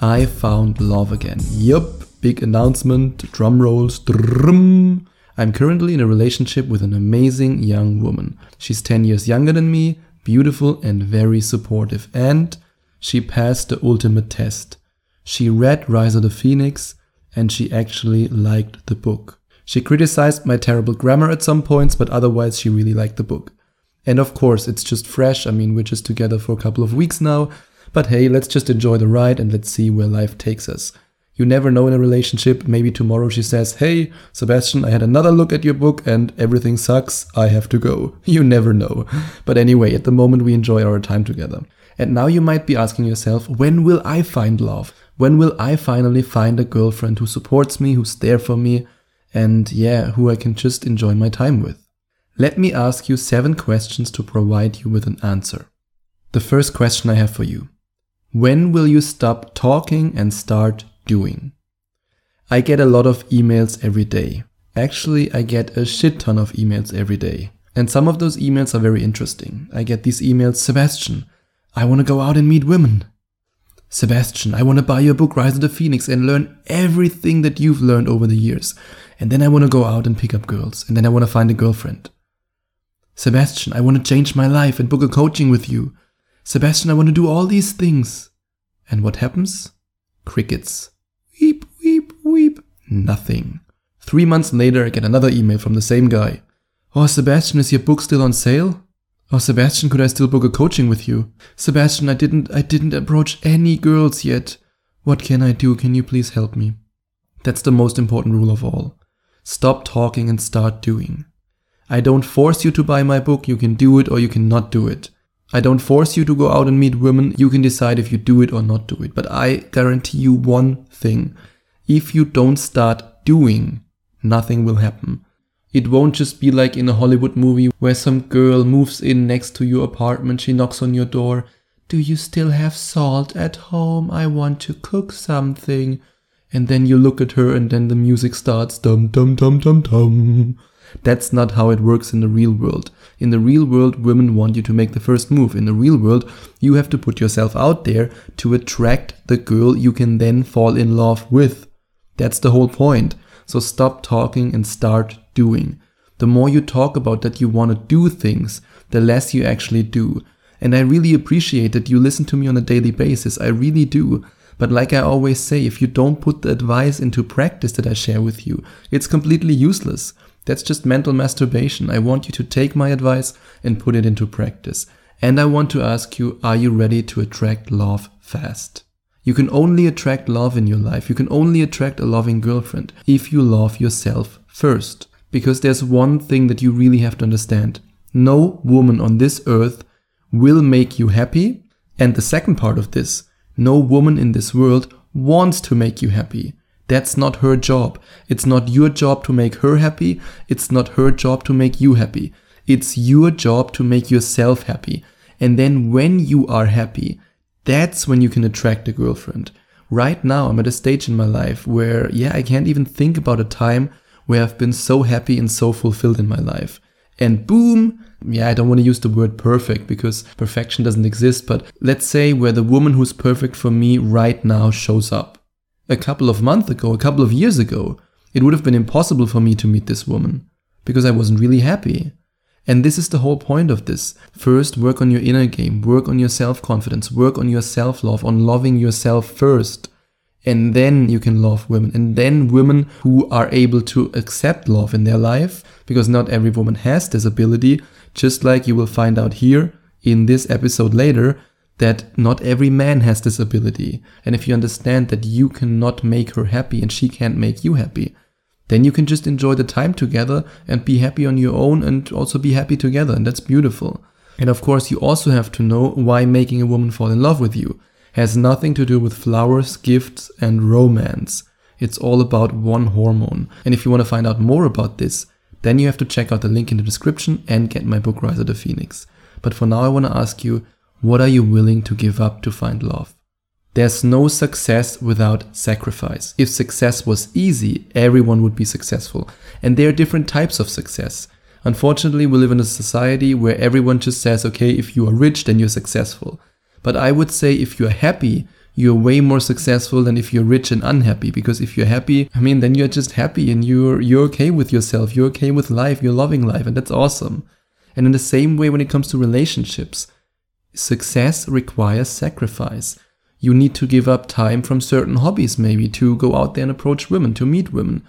I found love again. Yup, big announcement, drum rolls. I'm currently in a relationship with an amazing young woman. She's 10 years younger than me, beautiful and very supportive, and she passed the ultimate test. She read Rise of the Phoenix and she actually liked the book. She criticized my terrible grammar at some points, but otherwise she really liked the book. And of course, it's just fresh. I mean, we're just together for a couple of weeks now. But hey, let's just enjoy the ride and let's see where life takes us. You never know in a relationship. Maybe tomorrow she says, Hey, Sebastian, I had another look at your book and everything sucks. I have to go. You never know. But anyway, at the moment we enjoy our time together. And now you might be asking yourself, when will I find love? When will I finally find a girlfriend who supports me, who's there for me, and yeah, who I can just enjoy my time with. Let me ask you seven questions to provide you with an answer. The first question I have for you. When will you stop talking and start doing? I get a lot of emails every day. Actually, I get a shit ton of emails every day. And some of those emails are very interesting. I get these emails, Sebastian, I want to go out and meet women. Sebastian, I want to buy your book Rise of the Phoenix and learn everything that you've learned over the years. And then I want to go out and pick up girls. And then I want to find a girlfriend. Sebastian, I want to change my life and book a coaching with you. Sebastian, I want to do all these things. And what happens? Crickets. Weep, weep, weep. Nothing. Three months later, I get another email from the same guy. Oh, Sebastian, is your book still on sale? Oh, Sebastian, could I still book a coaching with you? Sebastian, I didn't, I didn't approach any girls yet. What can I do? Can you please help me? That's the most important rule of all. Stop talking and start doing. I don't force you to buy my book, you can do it or you cannot do it. I don't force you to go out and meet women, you can decide if you do it or not do it. But I guarantee you one thing. If you don't start doing, nothing will happen. It won't just be like in a Hollywood movie where some girl moves in next to your apartment, she knocks on your door. Do you still have salt at home? I want to cook something and then you look at her and then the music starts dum dum dum dum dum. That's not how it works in the real world. In the real world, women want you to make the first move. In the real world, you have to put yourself out there to attract the girl you can then fall in love with. That's the whole point. So stop talking and start doing. The more you talk about that you want to do things, the less you actually do. And I really appreciate that you listen to me on a daily basis. I really do. But like I always say, if you don't put the advice into practice that I share with you, it's completely useless. That's just mental masturbation. I want you to take my advice and put it into practice. And I want to ask you, are you ready to attract love fast? You can only attract love in your life. You can only attract a loving girlfriend if you love yourself first. Because there's one thing that you really have to understand. No woman on this earth will make you happy. And the second part of this, no woman in this world wants to make you happy. That's not her job. It's not your job to make her happy. It's not her job to make you happy. It's your job to make yourself happy. And then when you are happy, that's when you can attract a girlfriend. Right now, I'm at a stage in my life where, yeah, I can't even think about a time where I've been so happy and so fulfilled in my life. And boom, yeah, I don't want to use the word perfect because perfection doesn't exist, but let's say where the woman who's perfect for me right now shows up. A couple of months ago, a couple of years ago, it would have been impossible for me to meet this woman because I wasn't really happy. And this is the whole point of this. First, work on your inner game, work on your self confidence, work on your self love, on loving yourself first and then you can love women and then women who are able to accept love in their life because not every woman has this ability just like you will find out here in this episode later that not every man has this ability and if you understand that you cannot make her happy and she can't make you happy then you can just enjoy the time together and be happy on your own and also be happy together and that's beautiful and of course you also have to know why making a woman fall in love with you has nothing to do with flowers, gifts, and romance. It's all about one hormone. And if you want to find out more about this, then you have to check out the link in the description and get my book Rise of the Phoenix. But for now, I want to ask you, what are you willing to give up to find love? There's no success without sacrifice. If success was easy, everyone would be successful. And there are different types of success. Unfortunately, we live in a society where everyone just says, okay, if you are rich, then you're successful. But I would say if you're happy, you're way more successful than if you're rich and unhappy. Because if you're happy, I mean, then you're just happy and you're, you're okay with yourself. You're okay with life. You're loving life. And that's awesome. And in the same way, when it comes to relationships, success requires sacrifice. You need to give up time from certain hobbies, maybe to go out there and approach women, to meet women.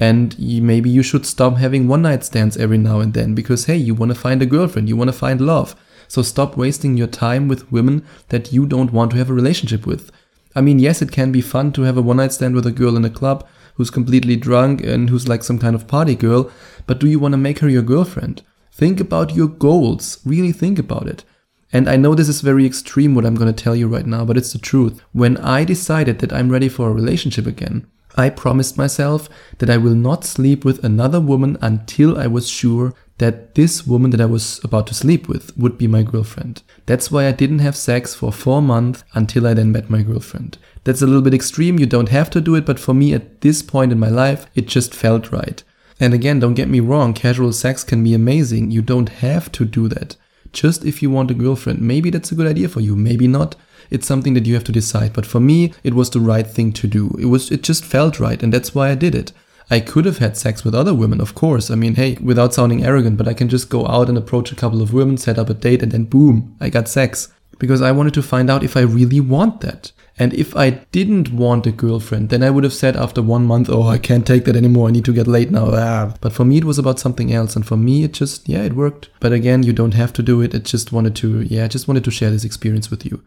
And you, maybe you should stop having one night stands every now and then because, hey, you want to find a girlfriend, you want to find love. So stop wasting your time with women that you don't want to have a relationship with. I mean, yes, it can be fun to have a one night stand with a girl in a club who's completely drunk and who's like some kind of party girl, but do you want to make her your girlfriend? Think about your goals. Really think about it. And I know this is very extreme what I'm going to tell you right now, but it's the truth. When I decided that I'm ready for a relationship again, I promised myself that I will not sleep with another woman until I was sure that this woman that I was about to sleep with would be my girlfriend. That's why I didn't have sex for four months until I then met my girlfriend. That's a little bit extreme, you don't have to do it, but for me at this point in my life, it just felt right. And again, don't get me wrong, casual sex can be amazing. You don't have to do that. Just if you want a girlfriend, maybe that's a good idea for you, maybe not. It's something that you have to decide. But for me, it was the right thing to do. It was it just felt right and that's why I did it. I could have had sex with other women, of course. I mean, hey, without sounding arrogant, but I can just go out and approach a couple of women, set up a date, and then boom, I got sex. Because I wanted to find out if I really want that. And if I didn't want a girlfriend, then I would have said after one month, oh, I can't take that anymore. I need to get laid now. Ah. But for me, it was about something else. And for me, it just, yeah, it worked. But again, you don't have to do it. It just wanted to, yeah, I just wanted to share this experience with you.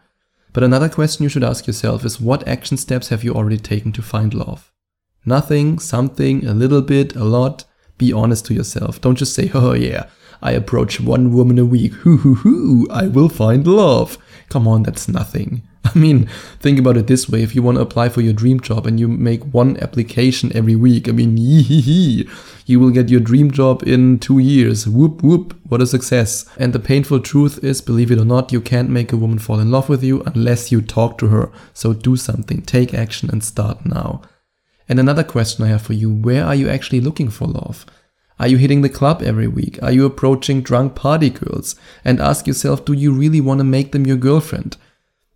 But another question you should ask yourself is what action steps have you already taken to find love? Nothing, something, a little bit, a lot. Be honest to yourself. Don't just say, oh yeah, I approach one woman a week. Hoo hoo hoo, I will find love. Come on, that's nothing. I mean, think about it this way. If you want to apply for your dream job and you make one application every week, I mean, yee hee hee, you will get your dream job in two years. Whoop whoop, what a success. And the painful truth is, believe it or not, you can't make a woman fall in love with you unless you talk to her. So do something, take action and start now. And another question I have for you, where are you actually looking for love? Are you hitting the club every week? Are you approaching drunk party girls? And ask yourself, do you really want to make them your girlfriend?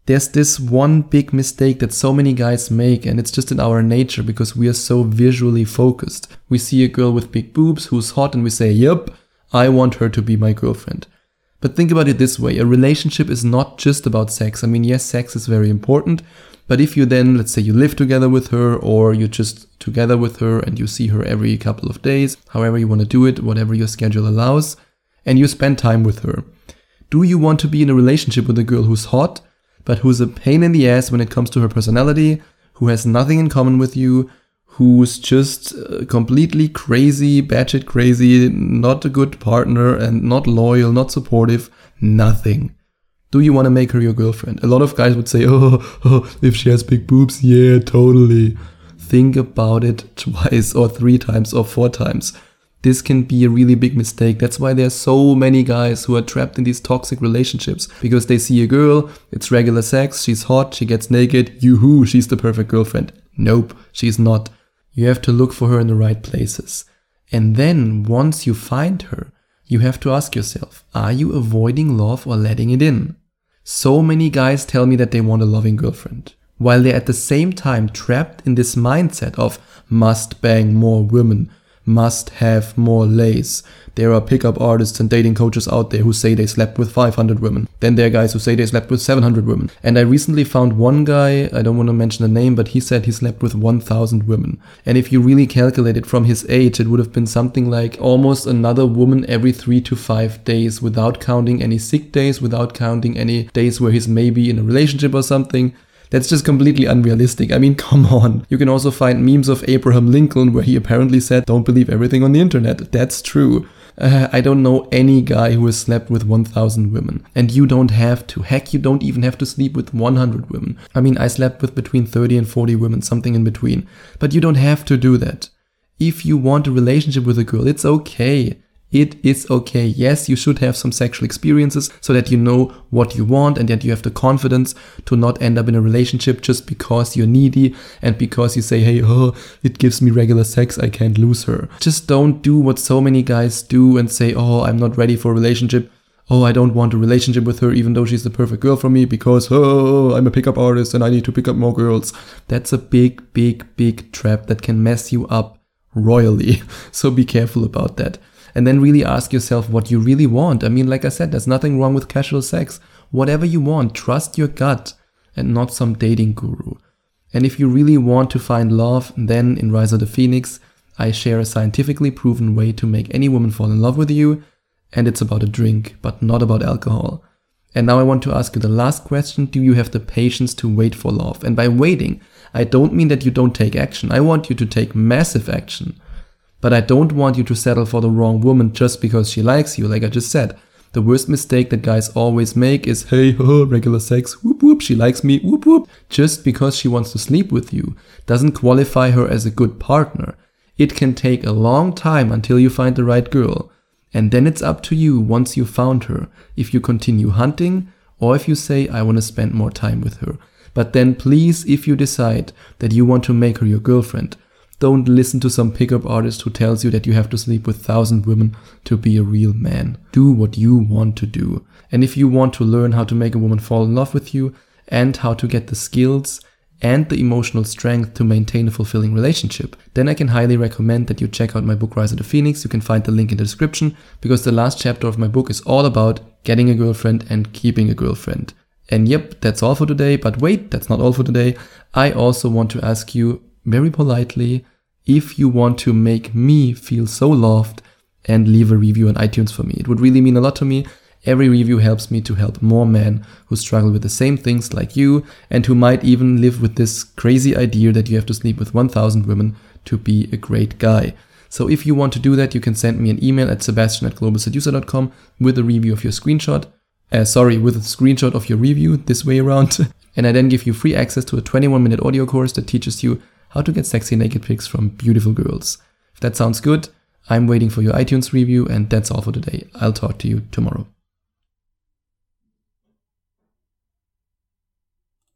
There's this one big mistake that so many guys make, and it's just in our nature because we are so visually focused. We see a girl with big boobs who's hot, and we say, Yep, I want her to be my girlfriend. But think about it this way a relationship is not just about sex. I mean, yes, sex is very important, but if you then, let's say, you live together with her, or you're just together with her and you see her every couple of days, however you want to do it, whatever your schedule allows, and you spend time with her. Do you want to be in a relationship with a girl who's hot? But who's a pain in the ass when it comes to her personality, who has nothing in common with you, who's just uh, completely crazy, batshit crazy, not a good partner, and not loyal, not supportive, nothing. Do you want to make her your girlfriend? A lot of guys would say, oh, oh, if she has big boobs, yeah, totally. Think about it twice or three times or four times this can be a really big mistake. That's why there's so many guys who are trapped in these toxic relationships because they see a girl, it's regular sex, she's hot, she gets naked, yoo-hoo, she's the perfect girlfriend. Nope, she's not. You have to look for her in the right places. And then once you find her, you have to ask yourself, are you avoiding love or letting it in? So many guys tell me that they want a loving girlfriend, while they're at the same time trapped in this mindset of must bang more women, must have more lays. There are pickup artists and dating coaches out there who say they slept with 500 women. Then there are guys who say they slept with 700 women. And I recently found one guy, I don't want to mention the name, but he said he slept with 1000 women. And if you really calculate it from his age, it would have been something like almost another woman every three to five days without counting any sick days, without counting any days where he's maybe in a relationship or something. That's just completely unrealistic. I mean, come on. You can also find memes of Abraham Lincoln where he apparently said, don't believe everything on the internet. That's true. Uh, I don't know any guy who has slept with 1000 women. And you don't have to. Heck, you don't even have to sleep with 100 women. I mean, I slept with between 30 and 40 women, something in between. But you don't have to do that. If you want a relationship with a girl, it's okay. It is okay. Yes, you should have some sexual experiences so that you know what you want and that you have the confidence to not end up in a relationship just because you're needy and because you say, hey, oh, it gives me regular sex, I can't lose her. Just don't do what so many guys do and say, oh, I'm not ready for a relationship. Oh, I don't want a relationship with her even though she's the perfect girl for me because, oh, I'm a pickup artist and I need to pick up more girls. That's a big, big, big trap that can mess you up royally. So be careful about that and then really ask yourself what you really want. I mean, like I said, there's nothing wrong with casual sex. Whatever you want, trust your gut and not some dating guru. And if you really want to find love, then in Rise of the Phoenix, I share a scientifically proven way to make any woman fall in love with you. And it's about a drink, but not about alcohol. And now I want to ask you the last question. Do you have the patience to wait for love? And by waiting, I don't mean that you don't take action. I want you to take massive action. But I don't want you to settle for the wrong woman just because she likes you, like I just said. The worst mistake that guys always make is, hey, regular sex, whoop whoop, she likes me, whoop whoop. Just because she wants to sleep with you doesn't qualify her as a good partner. It can take a long time until you find the right girl. And then it's up to you once you found her, if you continue hunting or if you say, I want to spend more time with her. But then please, if you decide that you want to make her your girlfriend, don't listen to some pickup artist who tells you that you have to sleep with thousand women to be a real man. Do what you want to do. And if you want to learn how to make a woman fall in love with you and how to get the skills and the emotional strength to maintain a fulfilling relationship, then I can highly recommend that you check out my book Rise of the Phoenix. You can find the link in the description because the last chapter of my book is all about getting a girlfriend and keeping a girlfriend. And yep, that's all for today. But wait, that's not all for today. I also want to ask you very politely if you want to make me feel so loved and leave a review on iTunes for me. It would really mean a lot to me. Every review helps me to help more men who struggle with the same things like you and who might even live with this crazy idea that you have to sleep with 1000 women to be a great guy. So if you want to do that, you can send me an email at sebastian at globalseducer.com with a review of your screenshot. Uh, sorry, with a screenshot of your review this way around. and I then give you free access to a 21 minute audio course that teaches you how to get sexy naked pics from beautiful girls. If that sounds good, I'm waiting for your iTunes review, and that's all for today. I'll talk to you tomorrow.